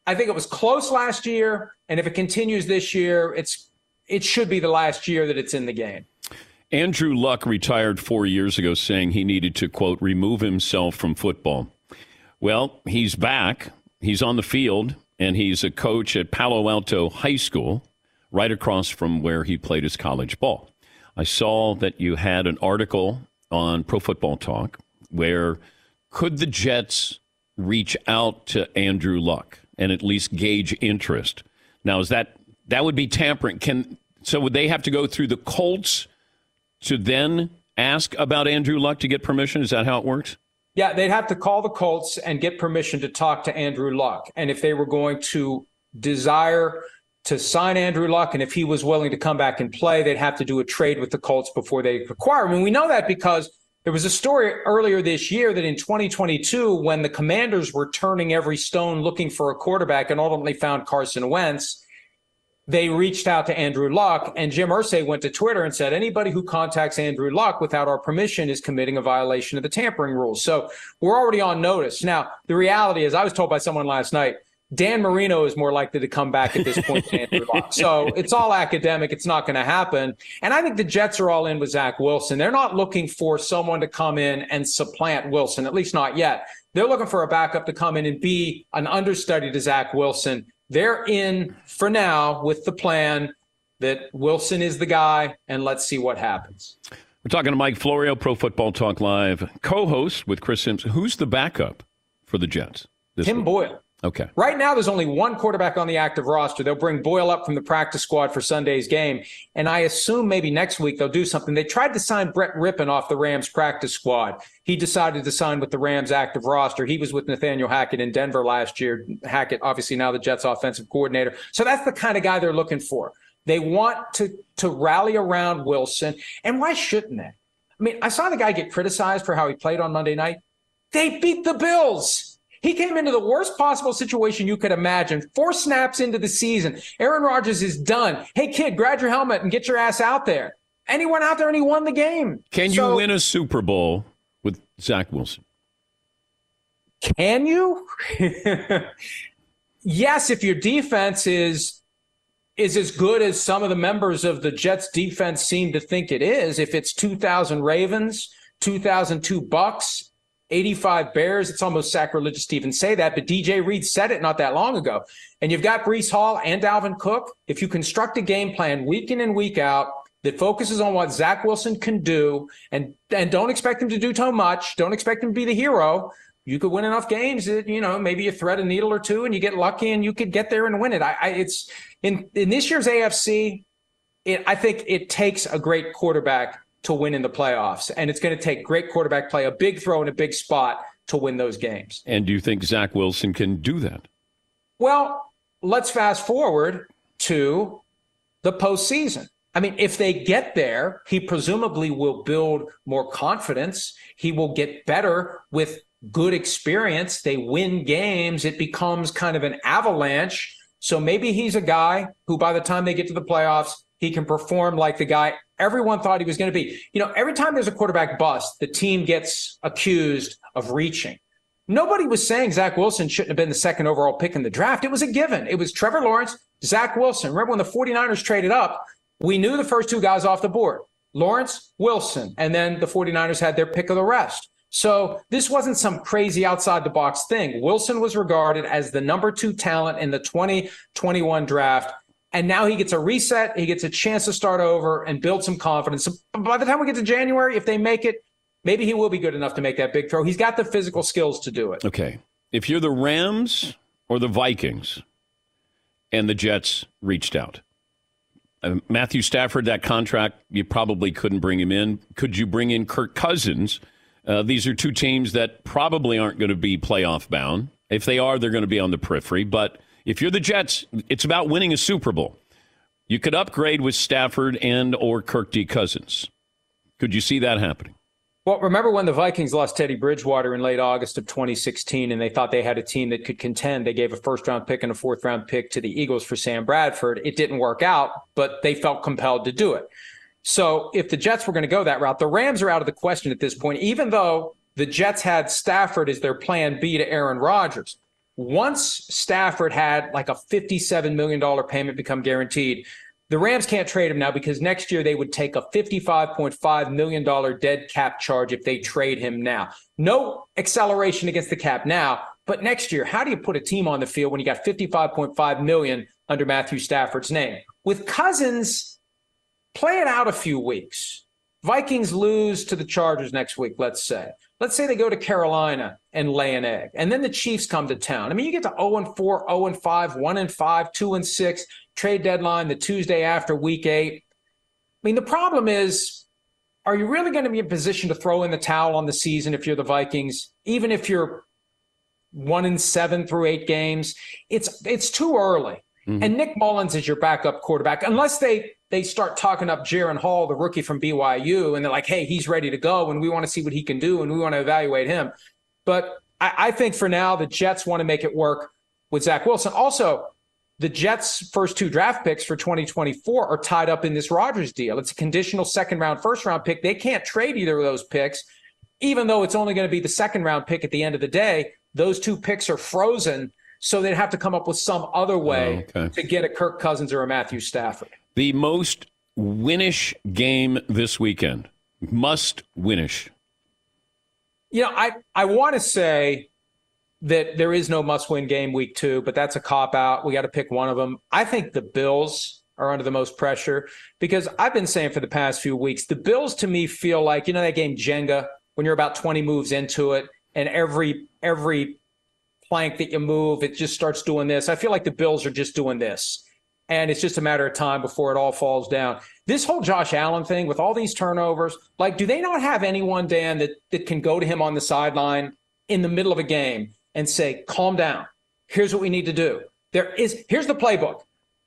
I think it was close last year. And if it continues this year, it's it should be the last year that it's in the game. Andrew Luck retired four years ago saying he needed to, quote, remove himself from football. Well, he's back. He's on the field, and he's a coach at Palo Alto High School, right across from where he played his college ball. I saw that you had an article on Pro Football Talk where could the Jets reach out to Andrew Luck and at least gauge interest? Now, is that that would be tampering? Can so would they have to go through the Colts to then ask about Andrew Luck to get permission? Is that how it works? Yeah, they'd have to call the Colts and get permission to talk to Andrew Luck. And if they were going to desire to sign Andrew Luck, and if he was willing to come back and play, they'd have to do a trade with the Colts before they acquire him. And we know that because there was a story earlier this year that in 2022, when the Commanders were turning every stone looking for a quarterback and ultimately found Carson Wentz, they reached out to Andrew Luck, and Jim Irsay went to Twitter and said, anybody who contacts Andrew Luck without our permission is committing a violation of the tampering rules. So we're already on notice. Now, the reality is, I was told by someone last night, Dan Marino is more likely to come back at this point than Andrew. So it's all academic. It's not going to happen. And I think the Jets are all in with Zach Wilson. They're not looking for someone to come in and supplant Wilson, at least not yet. They're looking for a backup to come in and be an understudy to Zach Wilson they're in for now with the plan that Wilson is the guy, and let's see what happens. We're talking to Mike Florio, Pro Football Talk Live, co-host with Chris Simpson. Who's the backup for the Jets? Tim week? Boyle. Okay. Right now, there's only one quarterback on the active roster. They'll bring Boyle up from the practice squad for Sunday's game. And I assume maybe next week they'll do something. They tried to sign Brett Rypien off the Rams practice squad. He decided to sign with the Rams active roster. He was with Nathaniel Hackett in Denver last year. Hackett, obviously, now the Jets offensive coordinator. So that's the kind of guy they're looking for. They want to, to rally around Wilson. And why shouldn't they? I mean, I saw the guy get criticized for how he played on Monday night. They beat the Bills. He came into the worst possible situation you could imagine. Four snaps into the season. Aaron Rodgers is done. Hey, kid, grab your helmet and get your ass out there. And he went out there and he won the game. Can so, you win a Super Bowl with Zach Wilson? Can you? yes, if your defense is is as good as some of the members of the Jets defense seem to think it is. If it's 2000 Ravens, 2002 Bucks, 85 Bears. It's almost sacrilegious to even say that, but DJ Reed said it not that long ago. And you've got Breece Hall and Dalvin Cook. If you construct a game plan week in and week out that focuses on what Zach Wilson can do and, and don't expect him to do too much, don't expect him to be the hero, you could win enough games that, you know, maybe you thread a needle or two and you get lucky and you could get there and win it. I, I it's in, in this year's AFC, it, I think it takes a great quarterback to win in the playoffs. And it's going to take great quarterback play, a big throw in a big spot to win those games. And do you think Zach Wilson can do that? Well, let's fast forward to the postseason. I mean, if they get there, he presumably will build more confidence. He will get better with good experience. They win games. It becomes kind of an avalanche. So maybe he's a guy who, by the time they get to the playoffs, he can perform like the guy everyone thought he was going to be. You know, every time there's a quarterback bust, the team gets accused of reaching. Nobody was saying Zach Wilson shouldn't have been the second overall pick in the draft. It was a given. It was Trevor Lawrence, Zach Wilson. Remember when the 49ers traded up, we knew the first two guys off the board Lawrence, Wilson, and then the 49ers had their pick of the rest. So this wasn't some crazy outside the box thing. Wilson was regarded as the number two talent in the 2021 draft. And now he gets a reset. He gets a chance to start over and build some confidence. So by the time we get to January, if they make it, maybe he will be good enough to make that big throw. He's got the physical skills to do it. Okay. If you're the Rams or the Vikings and the Jets reached out, uh, Matthew Stafford, that contract, you probably couldn't bring him in. Could you bring in Kirk Cousins? Uh, these are two teams that probably aren't going to be playoff bound. If they are, they're going to be on the periphery. But if you're the Jets, it's about winning a Super Bowl. You could upgrade with Stafford and or Kirk D. Cousins. Could you see that happening? Well, remember when the Vikings lost Teddy Bridgewater in late August of 2016 and they thought they had a team that could contend? They gave a first round pick and a fourth round pick to the Eagles for Sam Bradford. It didn't work out, but they felt compelled to do it. So if the Jets were going to go that route, the Rams are out of the question at this point, even though the Jets had Stafford as their plan B to Aaron Rodgers. Once Stafford had like a $57 million payment become guaranteed, the Rams can't trade him now because next year they would take a $55.5 million dead cap charge if they trade him now. No acceleration against the cap now, but next year, how do you put a team on the field when you got 55.5 million under Matthew Stafford's name? With Cousins, play it out a few weeks. Vikings lose to the Chargers next week, let's say. Let's say they go to Carolina and lay an egg, and then the Chiefs come to town. I mean, you get to 0 and 4, 0 and 5, 1 and 5, 2 and 6 trade deadline the Tuesday after week eight. I mean, the problem is, are you really going to be in position to throw in the towel on the season if you're the Vikings, even if you're one in seven through eight games? It's it's too early. Mm-hmm. And Nick Mullens is your backup quarterback, unless they they start talking up Jaren Hall, the rookie from BYU, and they're like, "Hey, he's ready to go, and we want to see what he can do, and we want to evaluate him." But I, I think for now, the Jets want to make it work with Zach Wilson. Also, the Jets' first two draft picks for 2024 are tied up in this Rodgers deal. It's a conditional second round, first round pick. They can't trade either of those picks, even though it's only going to be the second round pick at the end of the day. Those two picks are frozen. So they'd have to come up with some other way oh, okay. to get a Kirk Cousins or a Matthew Stafford. The most winish game this weekend. Must winish. You know, I, I want to say that there is no must win game week two, but that's a cop out. We got to pick one of them. I think the Bills are under the most pressure because I've been saying for the past few weeks, the Bills to me feel like, you know, that game Jenga when you're about 20 moves into it and every, every plank that you move, it just starts doing this. I feel like the Bills are just doing this. And it's just a matter of time before it all falls down. This whole Josh Allen thing with all these turnovers, like, do they not have anyone, Dan, that, that can go to him on the sideline in the middle of a game and say, calm down. Here's what we need to do. There is, here's the playbook.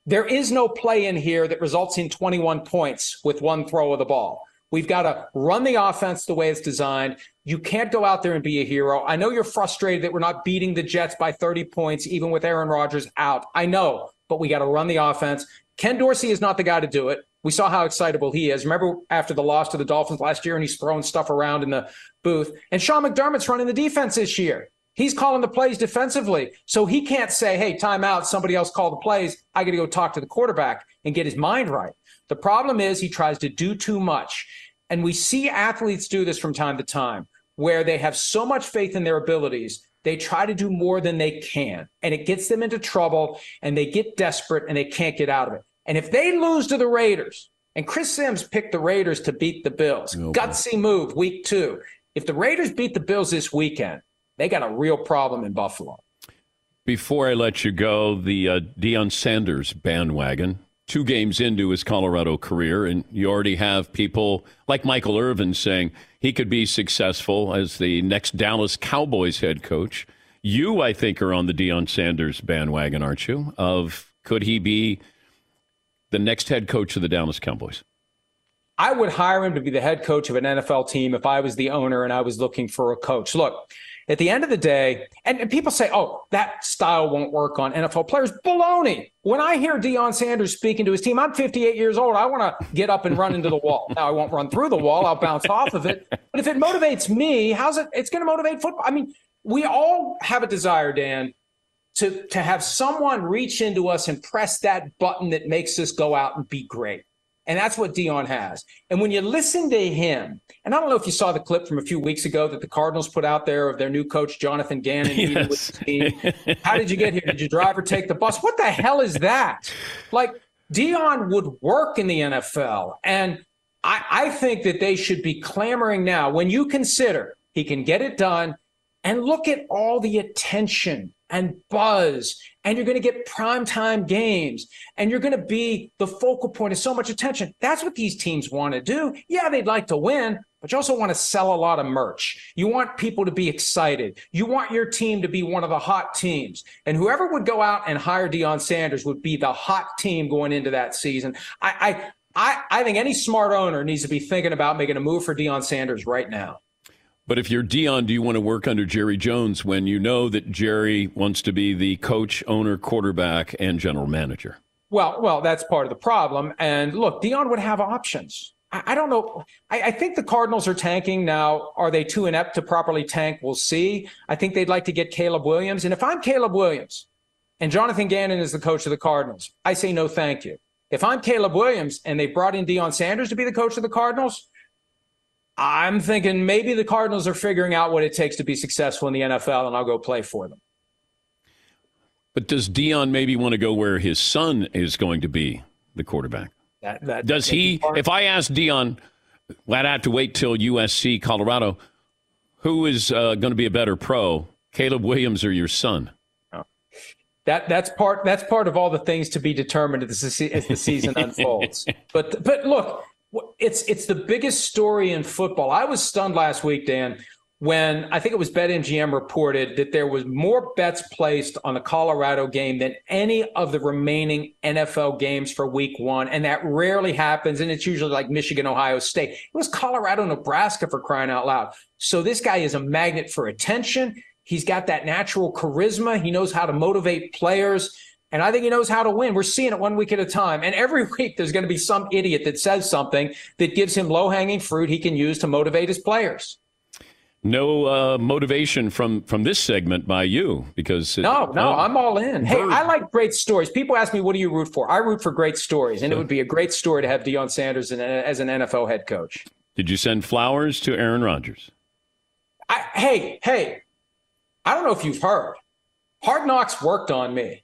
There is no play in here that results in 21 points with one throw of the ball. We've got to run the offense the way it's designed. You can't go out there and be a hero. I know you're frustrated that we're not beating the Jets by 30 points, even with Aaron Rodgers out. I know, but we got to run the offense. Ken Dorsey is not the guy to do it. We saw how excitable he is. Remember after the loss to the Dolphins last year and he's throwing stuff around in the booth. And Sean McDermott's running the defense this year. He's calling the plays defensively. So he can't say, hey, timeout, somebody else call the plays. I got to go talk to the quarterback and get his mind right. The problem is he tries to do too much. And we see athletes do this from time to time where they have so much faith in their abilities, they try to do more than they can. And it gets them into trouble and they get desperate and they can't get out of it. And if they lose to the Raiders, and Chris Simms picked the Raiders to beat the Bills, okay. gutsy move week two. If the Raiders beat the Bills this weekend, they got a real problem in Buffalo. Before I let you go, the uh, Deion Sanders bandwagon, two games into his Colorado career, and you already have people like Michael Irvin saying he could be successful as the next Dallas Cowboys head coach. You, I think, are on the Deion Sanders bandwagon, aren't you? Of could he be the next head coach of the Dallas Cowboys? I would hire him to be the head coach of an NFL team if I was the owner and I was looking for a coach. Look, at the end of the day, and, and, people say, oh, that style won't work on NFL players. Baloney. When I hear Deion Sanders speaking to his team, I'm 58 years old. I want to get up and run into the wall. Now, I won't run through the wall. I'll bounce off of it. But if it motivates me, how's it? It's going to motivate football. I mean, we all have a desire, Dan, to, to have someone reach into us and press that button that makes us go out and be great. And that's what Deion has. And when you listen to him, and I don't know if you saw the clip from a few weeks ago that the Cardinals put out there of their new coach, Jonathan Gannon, yes. with the team. How did you get here? Did you drive or take the bus? What the hell is that? Like, Deion would work in the NFL. And I, I think that they should be clamoring now when you consider he can get it done and look at all the attention and buzz and you're going to get primetime games and you're going to be the focal point of so much attention. That's what these teams want to do. Yeah, they'd like to win, but you also want to sell a lot of merch. You want people to be excited. You want your team to be one of the hot teams. And whoever would go out and hire Deion Sanders would be the hot team going into that season. I, I, I, I think any smart owner needs to be thinking about making a move for Deion Sanders right now. But if you're Deion, do you want to work under Jerry Jones when you know that Jerry wants to be the coach, owner, quarterback, and general manager? Well, well, that's part of the problem. And look, Deion would have options. I, I don't know. I, I, think the Cardinals are tanking now. Are they too inept to properly tank? We'll see. I think they'd like to get Caleb Williams. And if I'm Caleb Williams and Jonathan Gannon is the coach of the Cardinals, I say no, thank you. If I'm Caleb Williams and they brought in Deion Sanders to be the coach of the Cardinals, I'm thinking maybe the Cardinals are figuring out what it takes to be successful in the NFL, and I'll go play for them. But does Deion maybe want to go where his son is going to be the quarterback? That, that, does he? If I ask Deion, well, I'd have to wait till USC, Colorado. Who is uh, going to be a better pro, Caleb Williams or your son? Oh. That that's part that's part of all the things to be determined as the, as the season unfolds. But but look, it's it's the biggest story in football. I was stunned last week, Dan, when I think it was BetMGM reported that there was more bets placed on the Colorado game than any of the remaining NFL games for week one. And that rarely happens. And it's usually like Michigan, Ohio State. It was Colorado, Nebraska for crying out loud. So this guy is a magnet for attention. He's got that natural charisma. He knows how to motivate players. And I think he knows how to win. We're seeing it one week at a time. And every week there's going to be some idiot that says something that gives him low hanging fruit he can use to motivate his players. No uh, motivation from from this segment by you because it, no, no, uh, I'm all in. Hey, I like great stories. People ask me, "What do you root for?" I root for great stories, and it would be a great story to have Deion Sanders in, as an NFL head coach. Did you send flowers to Aaron Rodgers? I, hey, hey, I don't know if you've heard. Hard Knocks worked on me.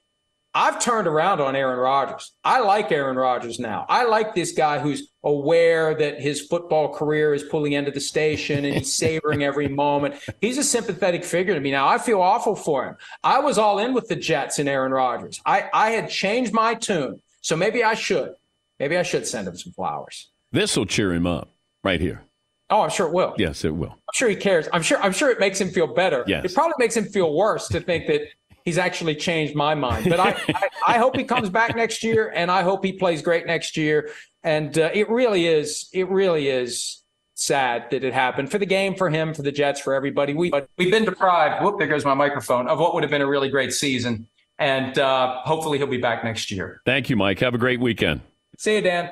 I've turned around on Aaron Rodgers. I like Aaron Rodgers now. I like this guy who's aware that his football career is pulling into the station and he's savoring every moment. He's a sympathetic figure to me now. I feel awful for him. I was all in with the Jets and Aaron Rodgers. I, I had changed my tune. So maybe I should. Maybe I should send him some flowers. This will cheer him up right here. Oh, I'm sure it will. Yes, it will. I'm sure he cares. I'm sure. I'm sure it makes him feel better. Yes. It probably makes him feel worse to think that he's actually changed my mind. But I, I, I, hope he comes back next year, and I hope he plays great next year. And uh, it really is, it really is sad that it happened for the game, for him, for the Jets, for everybody. We we've been deprived. Whoop, there goes my microphone of what would have been a really great season. And uh, hopefully he'll be back next year. Thank you, Mike. Have a great weekend. See you, Dan.